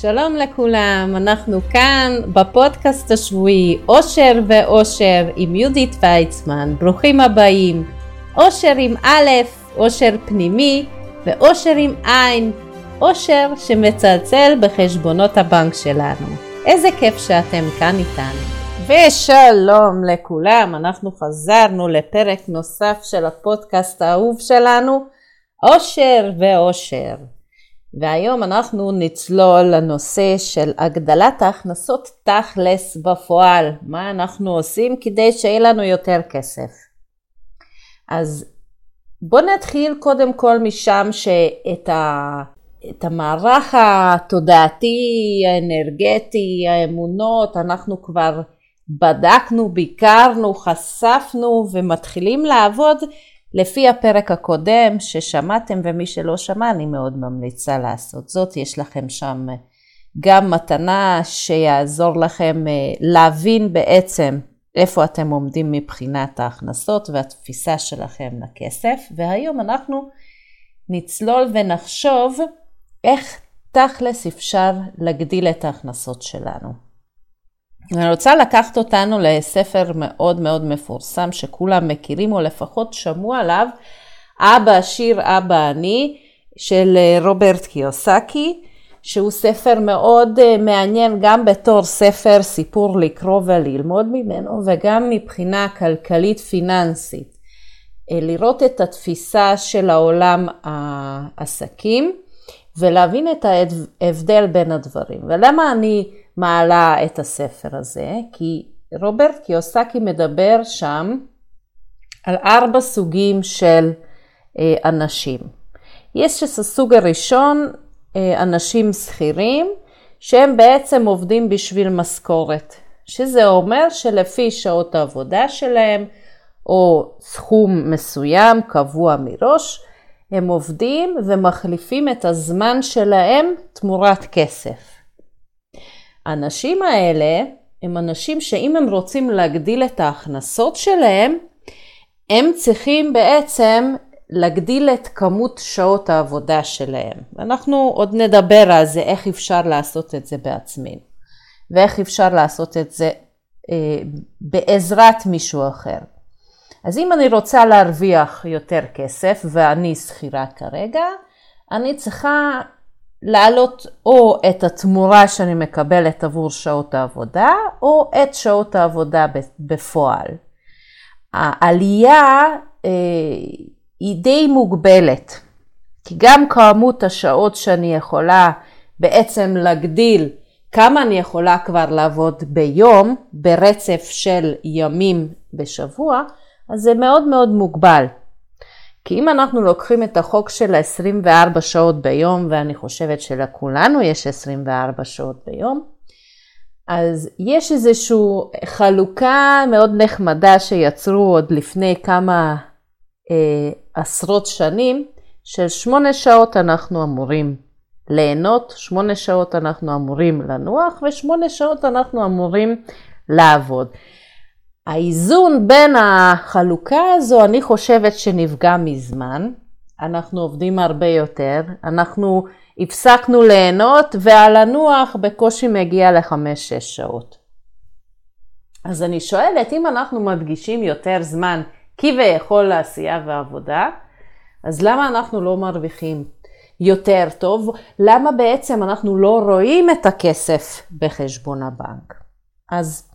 שלום לכולם, אנחנו כאן בפודקאסט השבועי אושר ואושר עם יהודית ויצמן, ברוכים הבאים. אושר עם א', אושר פנימי ואושר עם עין, אושר שמצלצל בחשבונות הבנק שלנו. איזה כיף שאתם כאן איתנו. ושלום לכולם, אנחנו חזרנו לפרק נוסף של הפודקאסט האהוב שלנו, אושר ואושר. והיום אנחנו נצלול לנושא של הגדלת ההכנסות תכלס בפועל, מה אנחנו עושים כדי שיהיה לנו יותר כסף. אז בואו נתחיל קודם כל משם שאת ה... את המערך התודעתי, האנרגטי, האמונות, אנחנו כבר בדקנו, ביקרנו, חשפנו ומתחילים לעבוד לפי הפרק הקודם ששמעתם ומי שלא שמע אני מאוד ממליצה לעשות זאת, יש לכם שם גם מתנה שיעזור לכם אה, להבין בעצם איפה אתם עומדים מבחינת ההכנסות והתפיסה שלכם לכסף והיום אנחנו נצלול ונחשוב איך תכלס אפשר להגדיל את ההכנסות שלנו. אני רוצה לקחת אותנו לספר מאוד מאוד מפורסם שכולם מכירים או לפחות שמעו עליו, אבא עשיר אבא אני של אה, רוברט קיוסקי, שהוא ספר מאוד אה, מעניין גם בתור ספר סיפור לקרוא וללמוד ממנו וגם מבחינה כלכלית פיננסית. אה, לראות את התפיסה של העולם העסקים ולהבין את ההבדל בין הדברים. ולמה אני מעלה את הספר הזה, כי רוברט קיוסקי מדבר שם על ארבע סוגים של אה, אנשים. יש את הסוג הראשון, אה, אנשים שכירים, שהם בעצם עובדים בשביל משכורת, שזה אומר שלפי שעות העבודה שלהם, או סכום מסוים קבוע מראש, הם עובדים ומחליפים את הזמן שלהם תמורת כסף. האנשים האלה הם אנשים שאם הם רוצים להגדיל את ההכנסות שלהם, הם צריכים בעצם להגדיל את כמות שעות העבודה שלהם. אנחנו עוד נדבר על זה, איך אפשר לעשות את זה בעצמנו, ואיך אפשר לעשות את זה אה, בעזרת מישהו אחר. אז אם אני רוצה להרוויח יותר כסף, ואני שכירה כרגע, אני צריכה להעלות או את התמורה שאני מקבלת עבור שעות העבודה, או את שעות העבודה בפועל. העלייה אה, היא די מוגבלת, כי גם כמות השעות שאני יכולה בעצם להגדיל כמה אני יכולה כבר לעבוד ביום ברצף של ימים בשבוע, אז זה מאוד מאוד מוגבל. כי אם אנחנו לוקחים את החוק של ה-24 שעות ביום, ואני חושבת שלכולנו יש 24 שעות ביום, אז יש איזושהי חלוקה מאוד נחמדה שיצרו עוד לפני כמה אה, עשרות שנים, של שמונה שעות אנחנו אמורים ליהנות, שמונה שעות אנחנו אמורים לנוח ושמונה שעות אנחנו אמורים לעבוד. האיזון בין החלוקה הזו, אני חושבת שנפגע מזמן. אנחנו עובדים הרבה יותר, אנחנו הפסקנו ליהנות והלנוח בקושי מגיע לחמש-שש שעות. אז אני שואלת, אם אנחנו מדגישים יותר זמן כביכול לעשייה ועבודה, אז למה אנחנו לא מרוויחים יותר טוב? למה בעצם אנחנו לא רואים את הכסף בחשבון הבנק? אז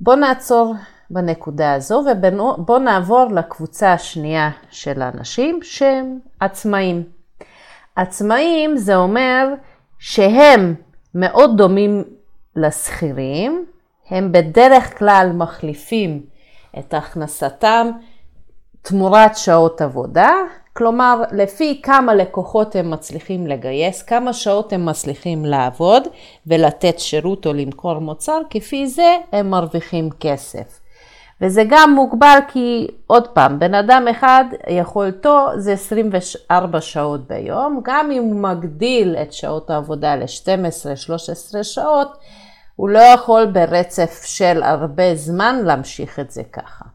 בואו נעצור בנקודה הזו ובואו נעבור לקבוצה השנייה של האנשים שהם עצמאים. עצמאים זה אומר שהם מאוד דומים לשכירים, הם בדרך כלל מחליפים את הכנסתם תמורת שעות עבודה, כלומר, לפי כמה לקוחות הם מצליחים לגייס, כמה שעות הם מצליחים לעבוד ולתת שירות או למכור מוצר, כפי זה הם מרוויחים כסף. וזה גם מוגבל כי, עוד פעם, בן אדם אחד יכולתו זה 24 שעות ביום, גם אם הוא מגדיל את שעות העבודה ל-12-13 שעות, הוא לא יכול ברצף של הרבה זמן להמשיך את זה ככה.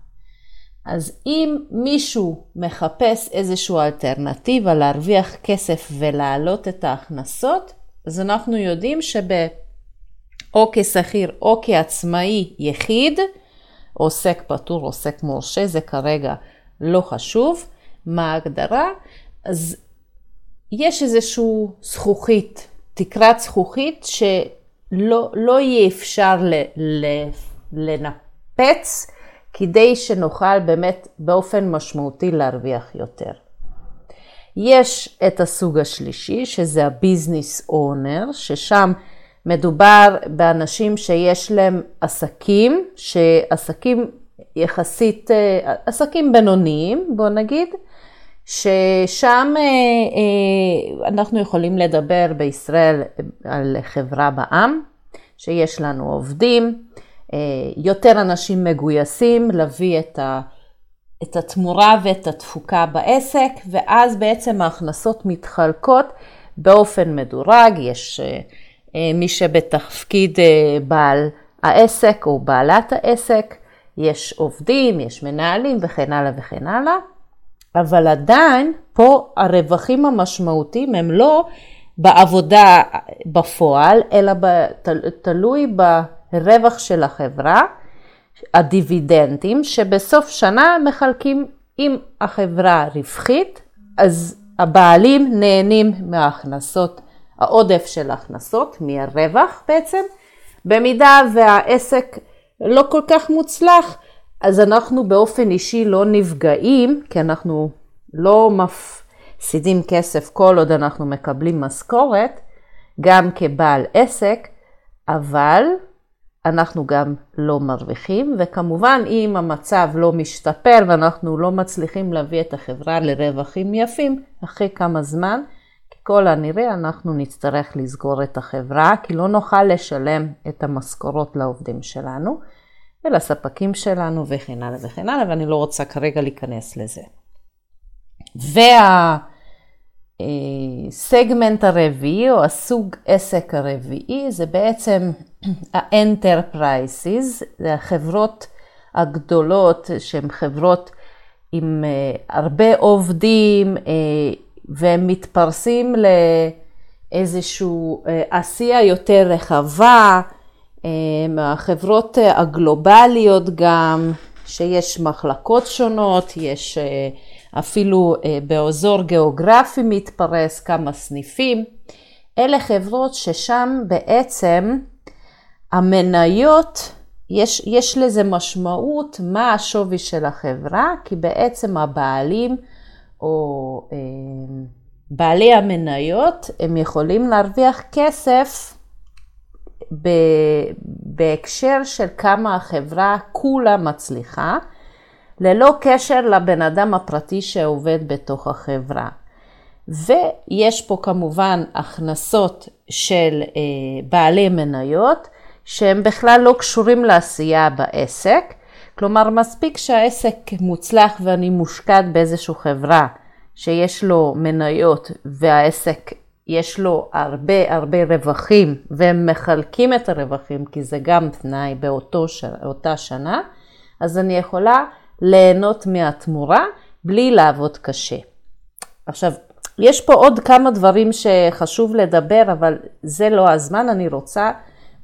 אז אם מישהו מחפש איזושהי אלטרנטיבה להרוויח כסף ולהעלות את ההכנסות, אז אנחנו יודעים שבאו כשכיר או כעצמאי יחיד, עוסק פטור, עוסק מורשה, זה כרגע לא חשוב, מה ההגדרה, אז יש איזושהי זכוכית, תקרת זכוכית שלא לא יהיה אפשר ל, ל, לנפץ כדי שנוכל באמת באופן משמעותי להרוויח יותר. יש את הסוג השלישי, שזה הביזנס אונר, ששם מדובר באנשים שיש להם עסקים, שעסקים יחסית, אה, עסקים בינוניים, בוא נגיד, ששם אה, אה, אנחנו יכולים לדבר בישראל על חברה בע"מ, שיש לנו עובדים, יותר אנשים מגויסים להביא את, ה, את התמורה ואת התפוקה בעסק, ואז בעצם ההכנסות מתחלקות באופן מדורג, יש מי שבתפקיד בעל העסק או בעלת העסק, יש עובדים, יש מנהלים וכן הלאה וכן הלאה, אבל עדיין פה הרווחים המשמעותיים הם לא בעבודה בפועל, אלא תלוי ברווח של החברה, הדיבידנדים, שבסוף שנה מחלקים, אם החברה רווחית, אז הבעלים נהנים מההכנסות, העודף של ההכנסות, מהרווח בעצם, במידה והעסק לא כל כך מוצלח, אז אנחנו באופן אישי לא נפגעים, כי אנחנו לא מפסידים כסף כל עוד אנחנו מקבלים משכורת, גם כבעל עסק, אבל אנחנו גם לא מרוויחים, וכמובן אם המצב לא משתפר ואנחנו לא מצליחים להביא את החברה לרווחים יפים, אחרי כמה זמן, ככל הנראה אנחנו נצטרך לסגור את החברה, כי לא נוכל לשלם את המשכורות לעובדים שלנו ולספקים שלנו וכן הלאה וכן הלאה, ואני לא רוצה כרגע להיכנס לזה. והסגמנט הרביעי או הסוג עסק הרביעי זה בעצם ה-enterprises, זה החברות הגדולות שהן חברות עם אה, הרבה עובדים, אה, והם מתפרסים לאיזושהי אה, עשייה יותר רחבה, מהחברות הגלובליות גם, שיש מחלקות שונות, יש אפילו באזור גיאוגרפי מתפרס כמה סניפים. אלה חברות ששם בעצם המניות, יש, יש לזה משמעות מה השווי של החברה, כי בעצם הבעלים או אה, בעלי המניות, הם יכולים להרוויח כסף בהקשר של כמה החברה כולה מצליחה, ללא קשר לבן אדם הפרטי שעובד בתוך החברה. ויש פה כמובן הכנסות של אה, בעלי מניות, שהם בכלל לא קשורים לעשייה בעסק, כלומר, מספיק שהעסק מוצלח ואני מושקעת באיזושהי חברה שיש לו מניות והעסק יש לו הרבה הרבה רווחים והם מחלקים את הרווחים כי זה גם תנאי באותה שנה, אז אני יכולה ליהנות מהתמורה בלי לעבוד קשה. עכשיו, יש פה עוד כמה דברים שחשוב לדבר, אבל זה לא הזמן, אני רוצה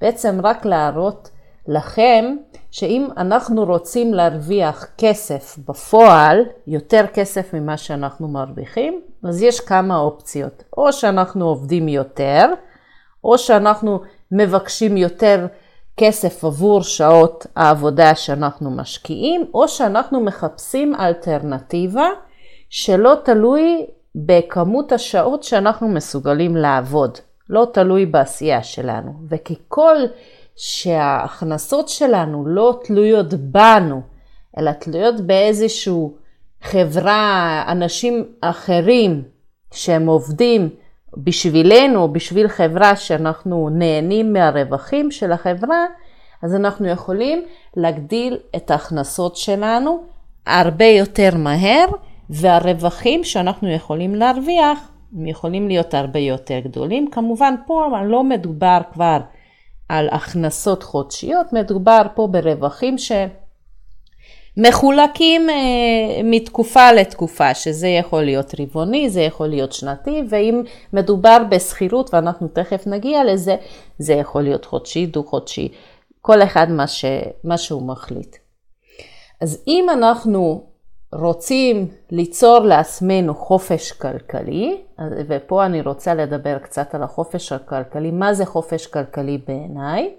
בעצם רק להראות לכם שאם אנחנו רוצים להרוויח כסף בפועל, יותר כסף ממה שאנחנו מרוויחים, אז יש כמה אופציות. או שאנחנו עובדים יותר, או שאנחנו מבקשים יותר כסף עבור שעות העבודה שאנחנו משקיעים, או שאנחנו מחפשים אלטרנטיבה שלא תלוי בכמות השעות שאנחנו מסוגלים לעבוד, לא תלוי בעשייה שלנו. וככל שההכנסות שלנו לא תלויות בנו, אלא תלויות באיזושהי חברה, אנשים אחרים שהם עובדים בשבילנו בשביל חברה שאנחנו נהנים מהרווחים של החברה, אז אנחנו יכולים להגדיל את ההכנסות שלנו הרבה יותר מהר, והרווחים שאנחנו יכולים להרוויח, הם יכולים להיות הרבה יותר גדולים. כמובן, פה לא מדובר כבר על הכנסות חודשיות, מדובר פה ברווחים מחולקים אה, מתקופה לתקופה, שזה יכול להיות רבעוני, זה יכול להיות שנתי, ואם מדובר בשכירות, ואנחנו תכף נגיע לזה, זה יכול להיות חודשי, דו-חודשי, כל אחד מה, ש, מה שהוא מחליט. אז אם אנחנו רוצים ליצור לעצמנו חופש כלכלי, ופה אני רוצה לדבר קצת על החופש הכלכלי, מה זה חופש כלכלי בעיניי,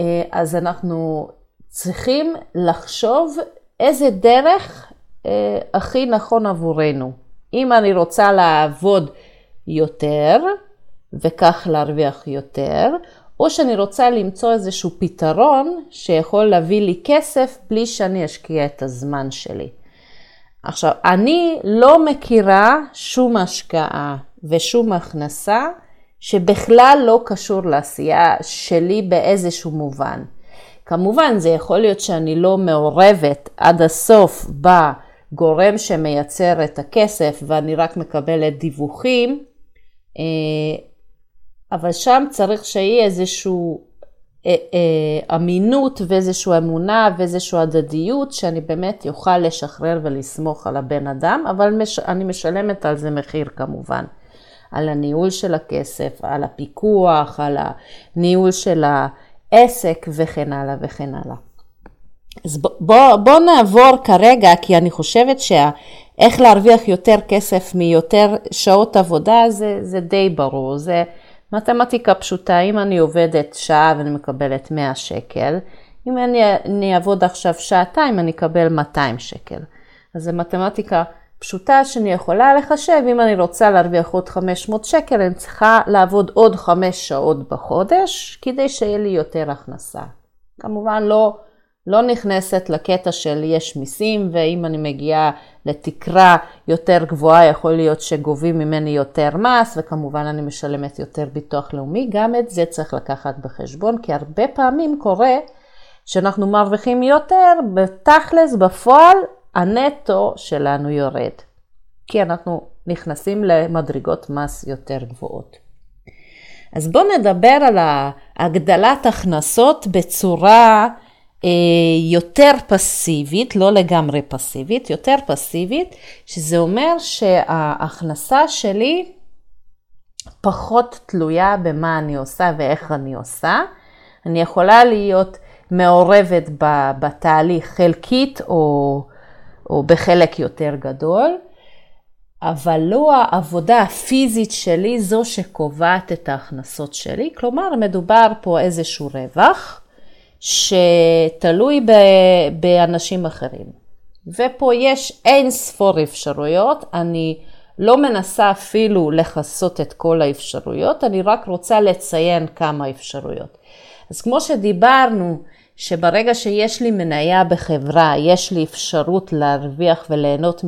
אה, אז אנחנו צריכים לחשוב איזה דרך אה, הכי נכון עבורנו. אם אני רוצה לעבוד יותר וכך להרוויח יותר, או שאני רוצה למצוא איזשהו פתרון שיכול להביא לי כסף בלי שאני אשקיע את הזמן שלי. עכשיו, אני לא מכירה שום השקעה ושום הכנסה שבכלל לא קשור לעשייה שלי באיזשהו מובן. כמובן, זה יכול להיות שאני לא מעורבת עד הסוף בגורם שמייצר את הכסף ואני רק מקבלת דיווחים, אה, אבל שם צריך שיהיה איזשהו אה, אה, אמינות ואיזושהי אמונה ואיזושהי הדדיות שאני באמת יוכל לשחרר ולסמוך על הבן אדם, אבל אני משלמת על זה מחיר כמובן. על הניהול של הכסף, על הפיקוח, על הניהול של העסק וכן הלאה וכן הלאה. אז בוא, בוא נעבור כרגע, כי אני חושבת שאיך להרוויח יותר כסף מיותר שעות עבודה זה, זה די ברור. זה, מתמטיקה פשוטה, אם אני עובדת שעה ואני מקבלת 100 שקל, אם אני, אני אעבוד עכשיו שעתיים אני אקבל 200 שקל. אז זו מתמטיקה שאני יכולה לחשב, אם אני רוצה להרוויח עוד 500 שקל, אני צריכה לעבוד עוד 5 שעות בחודש, כדי שיהיה לי יותר הכנסה. כמובן לא לא נכנסת לקטע של יש מיסים, ואם אני מגיעה לתקרה יותר גבוהה, יכול להיות שגובים ממני יותר מס, וכמובן אני משלמת יותר ביטוח לאומי. גם את זה צריך לקחת בחשבון, כי הרבה פעמים קורה שאנחנו מרוויחים יותר, בתכלס, בפועל, הנטו שלנו יורד. כי אנחנו נכנסים למדרגות מס יותר גבוהות. אז בואו נדבר על הגדלת הכנסות בצורה אה, יותר פסיבית, לא לגמרי פסיבית, יותר פסיבית, שזה אומר שההכנסה שלי פחות תלויה במה אני עושה ואיך אני עושה. אני יכולה להיות מעורבת בתהליך חלקית או, או בחלק יותר גדול, אבל לא העבודה הפיזית שלי זו שקובעת את ההכנסות שלי, כלומר מדובר פה איזשהו רווח. שתלוי באנשים אחרים. ופה יש אין ספור אפשרויות, אני לא מנסה אפילו לכסות את כל האפשרויות, אני רק רוצה לציין כמה אפשרויות. אז כמו שדיברנו, שברגע שיש לי מניה בחברה, יש לי אפשרות להרוויח וליהנות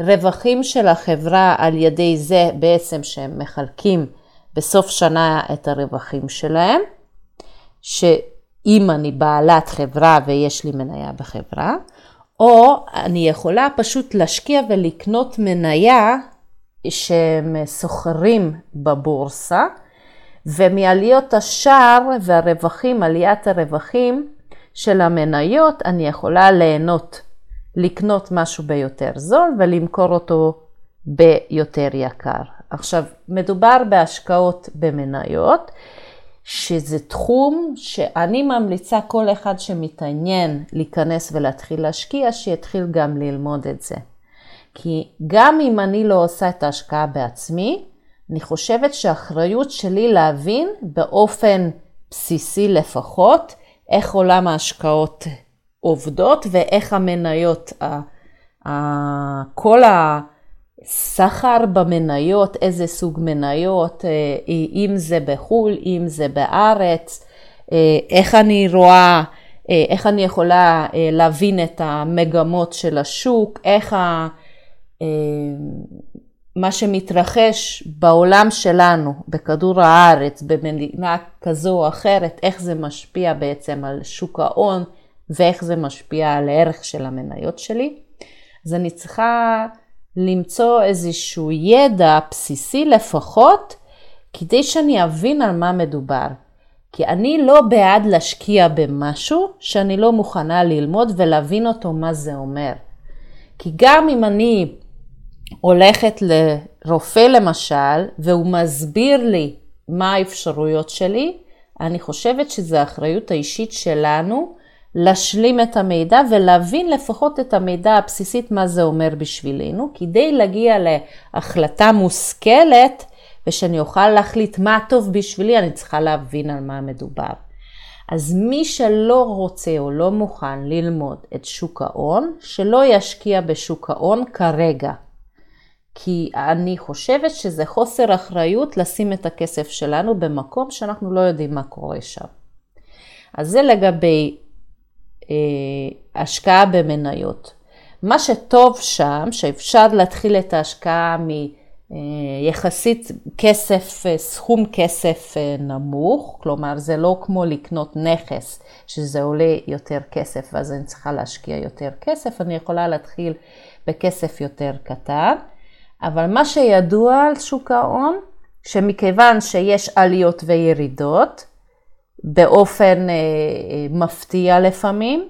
מהרווחים של החברה על ידי זה בעצם שהם מחלקים בסוף שנה את הרווחים שלהם, ש... אם אני בעלת חברה ויש לי מניה בחברה, או אני יכולה פשוט להשקיע ולקנות מניה שהם סוחרים בבורסה, ומעליות השער והרווחים, עליית הרווחים של המניות, אני יכולה ליהנות, לקנות משהו ביותר זול ולמכור אותו ביותר יקר. עכשיו, מדובר בהשקעות במניות. שזה תחום שאני ממליצה כל אחד שמתעניין להיכנס ולהתחיל להשקיע, שיתחיל גם ללמוד את זה. כי גם אם אני לא עושה את ההשקעה בעצמי, אני חושבת שהאחריות שלי להבין באופן בסיסי לפחות, איך עולם ההשקעות עובדות ואיך המניות, כל ה... סחר במניות, איזה סוג מניות, אה, אם זה בחו"ל, אם זה בארץ, אה, איך אני רואה, אה, איך אני יכולה להבין את המגמות של השוק, איך ה... מה שמתרחש בעולם שלנו, בכדור הארץ, במדינה כזו או אחרת, איך זה משפיע בעצם על שוק ההון ואיך זה משפיע על הערך של המניות שלי. אז אני צריכה למצוא איזשהו ידע בסיסי לפחות, כדי שאני אבין על מה מדובר. כי אני לא בעד להשקיע במשהו שאני לא מוכנה ללמוד ולהבין אותו מה זה אומר. כי גם אם אני הולכת לרופא למשל, והוא מסביר לי מה האפשרויות שלי, אני חושבת שזו האחריות האישית שלנו להשלים את המידע ולהבין לפחות את המידע הבסיסית מה זה אומר בשבילנו, כדי להגיע להחלטה מושכלת ושאני אוכל להחליט מה טוב בשבילי, אני צריכה להבין על מה מדובר. אז מי שלא רוצה או לא מוכן ללמוד את שוק ההון, שלא ישקיע בשוק ההון כרגע. כי אני חושבת שזה חוסר אחריות לשים את הכסף שלנו במקום שאנחנו לא יודעים מה קורה שם. אז זה לגבי אה, השקעה במניות. מה שטוב שם, שאפשר להתחיל את ההשקעה מיחסית כסף, סכום כסף אה, נמוך, כלומר זה לא כמו לקנות נכס שזה עולה יותר כסף ואז אני צריכה להשקיע יותר כסף, אני יכולה להתחיל בכסף יותר קטן. אבל מה שידוע על שוק ההון, שמכיוון שיש עליות וירידות, באופן אה, אה, מפתיע לפעמים,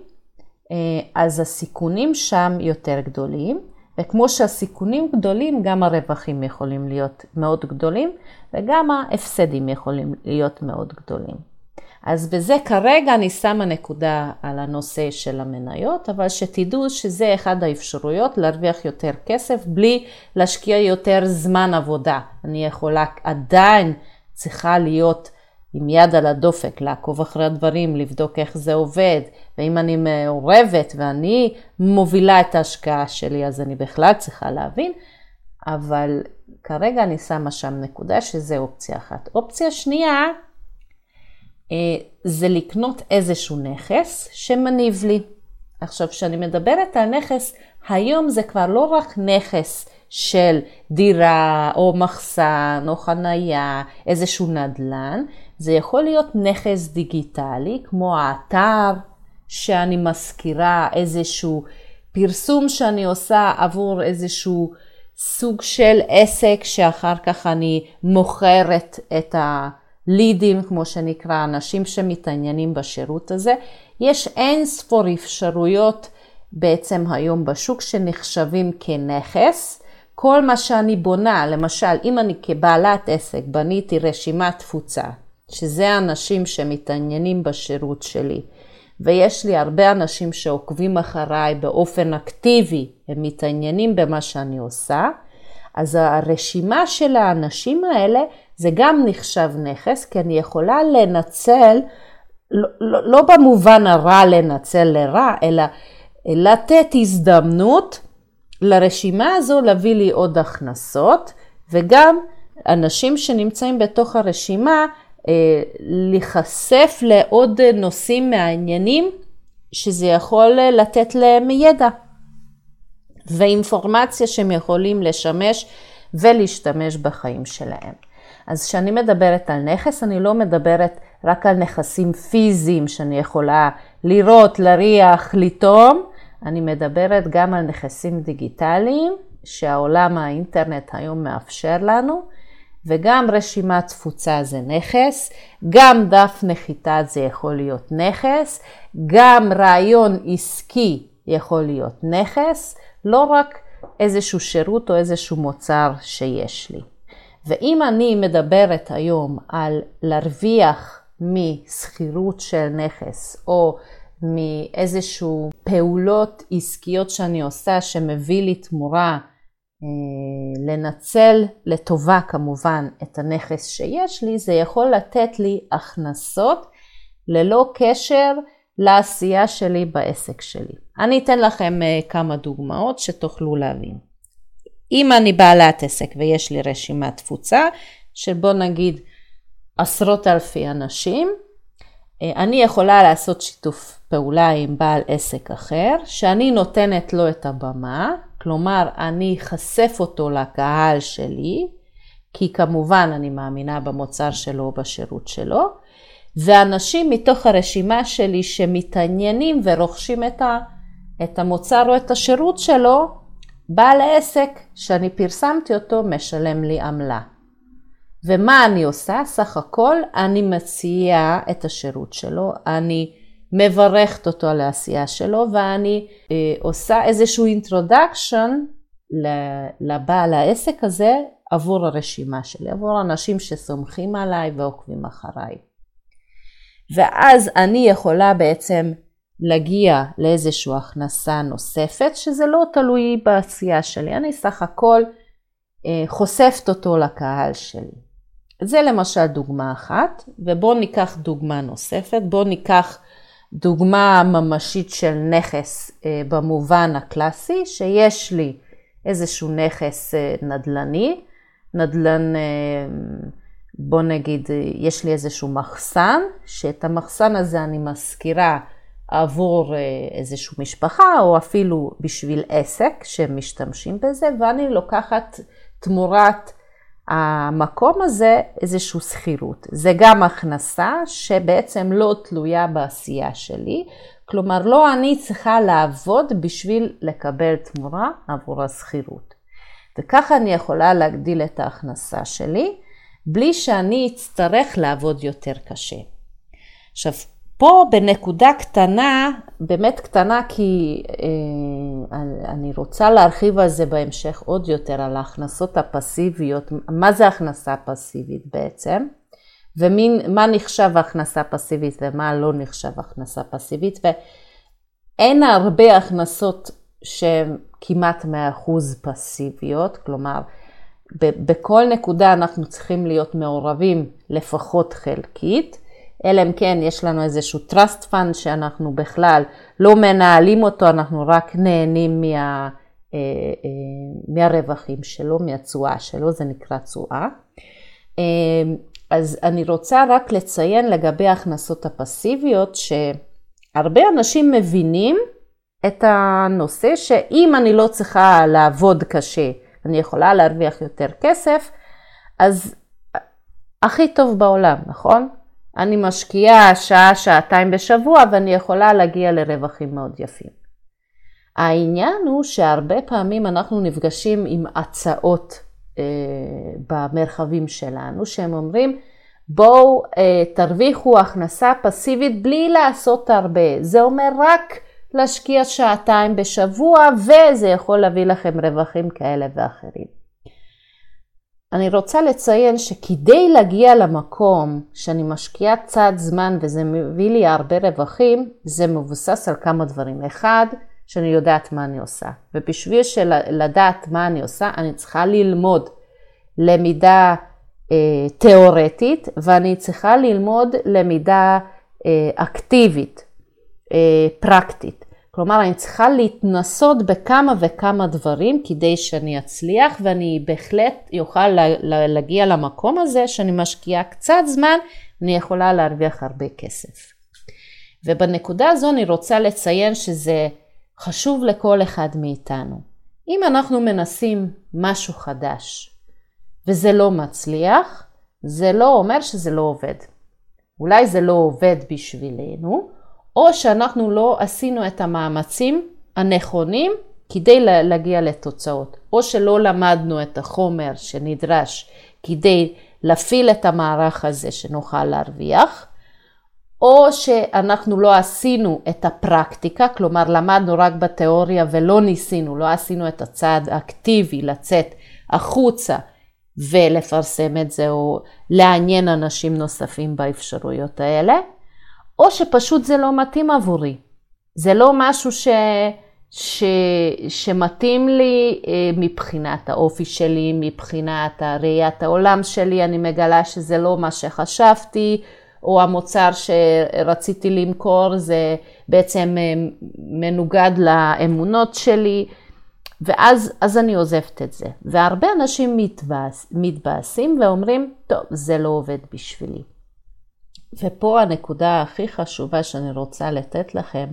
אה, אז הסיכונים שם יותר גדולים, וכמו שהסיכונים גדולים, גם הרווחים יכולים להיות מאוד גדולים, וגם ההפסדים יכולים להיות מאוד גדולים. אז בזה כרגע אני שמה נקודה על הנושא של המניות, אבל שתדעו שזה אחד האפשרויות להרוויח יותר כסף בלי להשקיע יותר זמן עבודה. אני יכולה עדיין צריכה להיות עם יד על הדופק, לעקוב אחרי הדברים, לבדוק איך זה עובד, ואם אני מעורבת ואני מובילה את ההשקעה שלי, אז אני בכלל צריכה להבין, אבל כרגע אני שמה שם נקודה שזה אופציה אחת. אופציה שנייה, זה לקנות איזשהו נכס שמניב לי. עכשיו, כשאני מדברת על נכס, היום זה כבר לא רק נכס של דירה או מחסן או חנייה, איזשהו נדל"ן, זה יכול להיות נכס דיגיטלי, כמו האתר שאני מזכירה, איזשהו פרסום שאני עושה עבור איזשהו סוג של עסק שאחר כך אני מוכרת את ה... לידים, כמו שנקרא, אנשים שמתעניינים בשירות הזה. יש אין ספור אפשרויות בעצם היום בשוק שנחשבים כנכס. כל מה שאני בונה, למשל, אם אני כבעלת עסק בניתי רשימת תפוצה, שזה האנשים שמתעניינים בשירות שלי, ויש לי הרבה אנשים שעוקבים אחריי באופן אקטיבי, הם מתעניינים במה שאני עושה, אז הרשימה של האנשים האלה זה גם נחשב נכס, כי אני יכולה לנצל, לא, לא, לא במובן הרע לנצל לרע, אלא לתת הזדמנות לרשימה הזו להביא לי עוד הכנסות, וגם אנשים שנמצאים בתוך הרשימה, אה, להיחשף לעוד נושאים מעניינים, שזה יכול לתת להם ידע ואינפורמציה שהם יכולים לשמש ולהשתמש בחיים שלהם. אז כשאני מדברת על נכס, אני לא מדברת רק על נכסים פיזיים שאני יכולה לראות, להריח, לטעום, אני מדברת גם על נכסים דיגיטליים שהעולם האינטרנט היום מאפשר לנו, וגם רשימת תפוצה זה נכס, גם דף נחיתה זה יכול להיות נכס, גם רעיון עסקי יכול להיות נכס, לא רק איזשהו שירות או איזשהו מוצר שיש לי. ואם אני מדברת היום על להרוויח משכירות של נכס או מאיזשהו פעולות עסקיות שאני עושה שמביא לי תמורה אה, לנצל לטובה כמובן את הנכס שיש לי, זה יכול לתת לי הכנסות ללא קשר לעשייה שלי בעסק שלי. אני אתן לכם אה, כמה דוגמאות שתוכלו להבין. אם אני בעלת עסק ויש לי רשימת תפוצה של בוא נגיד עשרות אלפי אנשים, אה, אני יכולה לעשות שיתוף פעולה עם בעל עסק אחר, שאני נותנת לו את הבמה, כלומר אני אחשף אותו לקהל שלי, כי כמובן אני מאמינה במוצר שלו או בשירות שלו, ואנשים מתוך הרשימה שלי שמתעניינים ורוכשים את, המוצר או את השירות שלו, בעל העסק שאני פרסמתי אותו משלם לי עמלה. ומה אני עושה? סך הכל אני מציעה את השירות שלו, אני מברכת אותו על העשייה שלו ואני אה, עושה איזשהו introduction לבעל העסק הזה עבור הרשימה שלי, עבור אנשים שסומכים עליי ועוקבים אחריי. ואז אני יכולה בעצם להגיע לאיזושהי הכנסה נוספת, שזה לא תלוי בעשייה שלי, אני סך הכל אה, חושפת אותו לקהל שלי. זה למשל דוגמה אחת, ובואו ניקח דוגמה נוספת, בואו ניקח דוגמה ממשית של נכס אה, במובן הקלאסי, שיש לי איזשהו נכס אה, נדל"ני, נדל"ן, אה, בוא נגיד, יש לי איזשהו מחסן, שאת המחסן הזה אני משכירה עבור איזושהי משפחה, או אפילו בשביל עסק שמשתמשים בזה, ואני לוקחת תמורת המקום הזה איזושהי שכירות. זה גם הכנסה שבעצם לא תלויה בעשייה שלי, כלומר לא אני צריכה לעבוד בשביל לקבל תמורה עבור השכירות. וככה אני יכולה להגדיל את ההכנסה שלי בלי שאני אצטרך לעבוד יותר קשה. עכשיו, פה בנקודה קטנה, באמת קטנה כי אה, אני רוצה להרחיב על זה בהמשך עוד יותר, על ההכנסות הפסיביות, מה זה הכנסה פסיבית בעצם, ומה נחשב הכנסה פסיבית ומה לא נחשב הכנסה פסיבית, ואין הרבה הכנסות שהן כמעט 100% פסיביות, כלומר, בכל נקודה אנחנו צריכים להיות מעורבים לפחות חלקית. אלא אם כן יש לנו איזשהו trust fund שאנחנו בכלל לא מנהלים אותו, אנחנו רק נהנים מה, אה, אה, מהרווחים שלו, מהתשואה שלו, זה נקרא תשואה. אה, אז אני רוצה רק לציין לגבי ההכנסות הפסיביות, שהרבה אנשים מבינים את הנושא שאם אני לא צריכה לעבוד קשה, אני יכולה להרוויח יותר כסף, אז הכי טוב בעולם, נכון? אני משקיעה שעה, שעתיים בשבוע ואני יכולה להגיע לרווחים מאוד יפים. העניין הוא שהרבה פעמים אנחנו נפגשים עם הצעות אה, במרחבים שלנו, שהם אומרים, בואו אה, תרוויחו הכנסה פסיבית בלי לעשות הרבה. זה אומר רק להשקיע שעתיים בשבוע וזה יכול להביא לכם רווחים כאלה ואחרים. אני רוצה לציין שכדי להגיע למקום שאני משקיעה קצת זמן וזה מביא לי הרבה רווחים, זה מבוסס על כמה דברים. אחד, שאני יודעת מה אני עושה. ובשביל לדעת מה אני עושה, אני צריכה ללמוד למידה אה, תיאורטית, ואני צריכה ללמוד למידה אה, אקטיבית, אה, פרקטית. כלומר, אני צריכה להתנסות בכמה וכמה דברים כדי שאני אצליח, ואני בהחלט אוכל להגיע למקום הזה שאני משקיעה קצת זמן, אני יכולה להרוויח הרבה כסף. ובנקודה הזו אני רוצה לציין שזה חשוב לכל אחד מאיתנו. אם אנחנו מנסים משהו חדש וזה לא מצליח, זה לא אומר שזה לא עובד. אולי זה לא עובד בשבילנו, או שאנחנו לא עשינו את המאמצים הנכונים כדי להגיע לתוצאות, או שלא למדנו את החומר שנדרש כדי להפעיל את המערך הזה שנוכל להרוויח, או שאנחנו לא עשינו את הפרקטיקה, כלומר למדנו רק בתיאוריה ולא ניסינו, לא עשינו את הצעד האקטיבי לצאת החוצה ולפרסם את זה או לעניין אנשים נוספים באפשרויות האלה. או שפשוט זה לא מתאים עבורי. זה לא משהו ש... ש... שמתאים לי אה, מבחינת האופי שלי, מבחינת ראיית העולם שלי, אני מגלה שזה לא מה שחשבתי, או המוצר שרציתי למכור זה בעצם אה, מנוגד לאמונות שלי, ואז אז אני עוזבת את זה. והרבה אנשים מתבאס, מתבאסים ואומרים, טוב, זה לא עובד בשבילי. ופה הנקודה הכי חשובה שאני רוצה לתת לכם,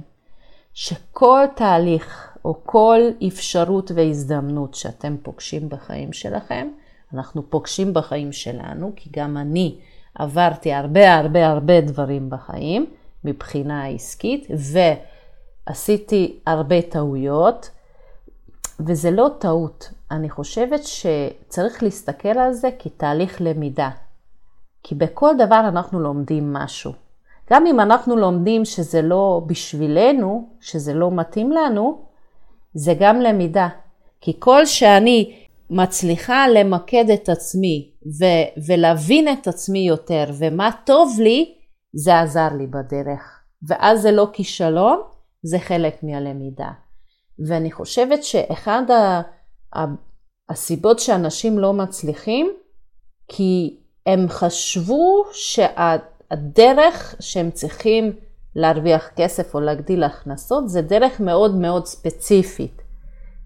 שכל תהליך או כל אפשרות והזדמנות שאתם פוגשים בחיים שלכם, אנחנו פוגשים בחיים שלנו, כי גם אני עברתי הרבה הרבה הרבה דברים בחיים מבחינה עסקית, ועשיתי הרבה טעויות, וזה לא טעות. אני חושבת שצריך להסתכל על זה כתהליך למידה. כי בכל דבר אנחנו לומדים משהו. גם אם אנחנו לומדים שזה לא בשבילנו, שזה לא מתאים לנו, זה גם למידה. כי כל שאני מצליחה למקד את עצמי ו- ולהבין את עצמי יותר ומה טוב לי, זה עזר לי בדרך. ואז זה לא כישלון, זה חלק מהלמידה. ואני חושבת שאחד הסיבות שאנשים לא מצליחים, כי הם חשבו שהדרך שהם צריכים להרוויח כסף או להגדיל הכנסות זה דרך מאוד מאוד ספציפית.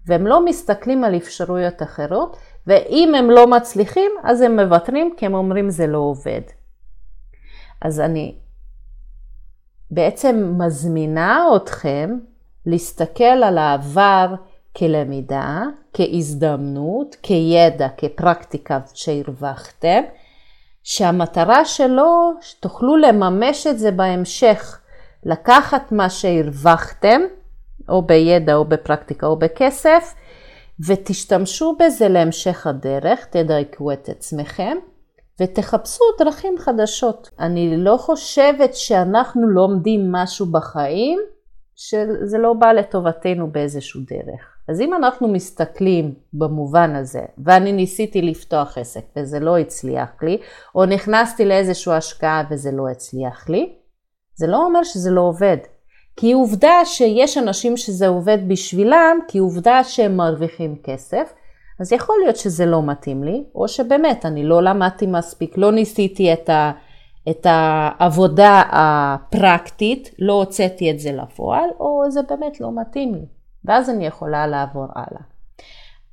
והם לא מסתכלים על אפשרויות אחרות, ואם הם לא מצליחים, אז הם מוותרים, כי הם אומרים זה לא עובד. אז אני בעצם מזמינה אתכם להסתכל על העבר כלמידה, כהזדמנות, כידע, כפרקטיקה שהרווחתם, שהמטרה שלו, שתוכלו לממש את זה בהמשך, לקחת מה שהרווחתם, או בידע או בפרקטיקה או בכסף, ותשתמשו בזה להמשך הדרך, תדייקו את עצמכם, ותחפשו דרכים חדשות. אני לא חושבת שאנחנו לומדים משהו בחיים, שזה לא בא לטובתנו באיזשהו דרך. אז אם אנחנו מסתכלים במובן הזה, ואני ניסיתי לפתוח עסק וזה לא הצליח לי, או נכנסתי לאיזושהי השקעה וזה לא הצליח לי, זה לא אומר שזה לא עובד. כי עובדה שיש אנשים שזה עובד בשבילם, כי עובדה שהם מרוויחים כסף, אז יכול להיות שזה לא מתאים לי, או שבאמת אני לא למדתי מספיק, לא ניסיתי את, ה, את העבודה הפרקטית, לא הוצאתי את זה לפועל, או זה באמת לא מתאים לי. ואז אני יכולה לעבור הלאה.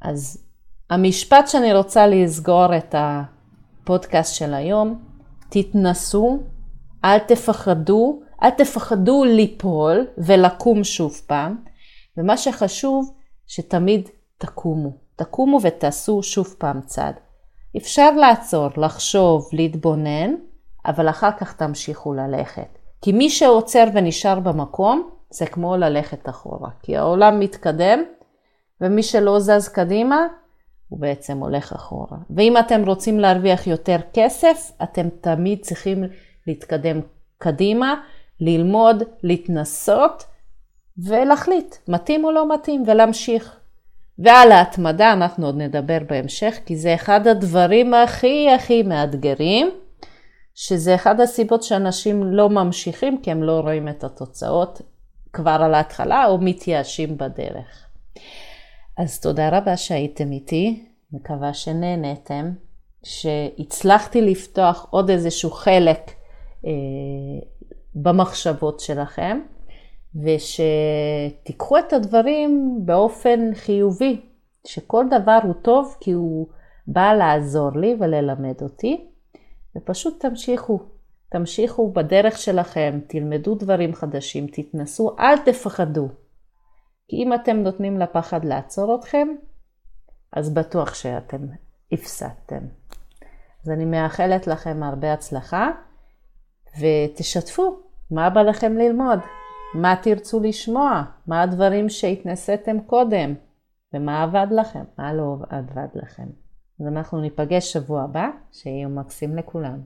אז המשפט שאני רוצה לסגור את הפודקאסט של היום, תתנסו, אל תפחדו, אל תפחדו ליפול ולקום שוב פעם, ומה שחשוב, שתמיד תקומו. תקומו ותעשו שוב פעם צעד. אפשר לעצור, לחשוב, להתבונן, אבל אחר כך תמשיכו ללכת. כי מי שעוצר ונשאר במקום, זה כמו ללכת אחורה. כי העולם מתקדם, ומי שלא זז קדימה, הוא בעצם הולך אחורה. ואם אתם רוצים להרוויח יותר כסף, אתם תמיד צריכים להתקדם קדימה, ללמוד, להתנסות ולהחליט, מתאים או לא מתאים, ולהמשיך. ועל ההתמדה אנחנו עוד נדבר בהמשך, כי זה אחד הדברים הכי הכי מאתגרים, שזה אחד הסיבות שאנשים לא ממשיכים, כי הם לא רואים את התוצאות כבר על ההתחלה או מתייאשים בדרך. אז תודה רבה שהייתם איתי, מקווה שנהנתם, שהצלחתי לפתוח עוד איזשהו חלק אה, במחשבות שלכם. ושתיקחו את הדברים באופן חיובי, שכל דבר הוא טוב כי הוא בא לעזור לי וללמד אותי, ופשוט תמשיכו. תמשיכו בדרך שלכם, תלמדו דברים חדשים, תתנסו, אל תפחדו. כי אם אתם נותנים לפחד לעצור אתכם, אז בטוח שאתם הפסדתם. אז אני מאחלת לכם הרבה הצלחה, ותשתפו מה בא לכם ללמוד. מה תרצו לשמוע? מה הדברים שהתנסיתם קודם? ומה עבד לכם? מה לא עבד לכם? אז אנחנו ניפגש שבוע הבא, שיהיה מקסים לכולם.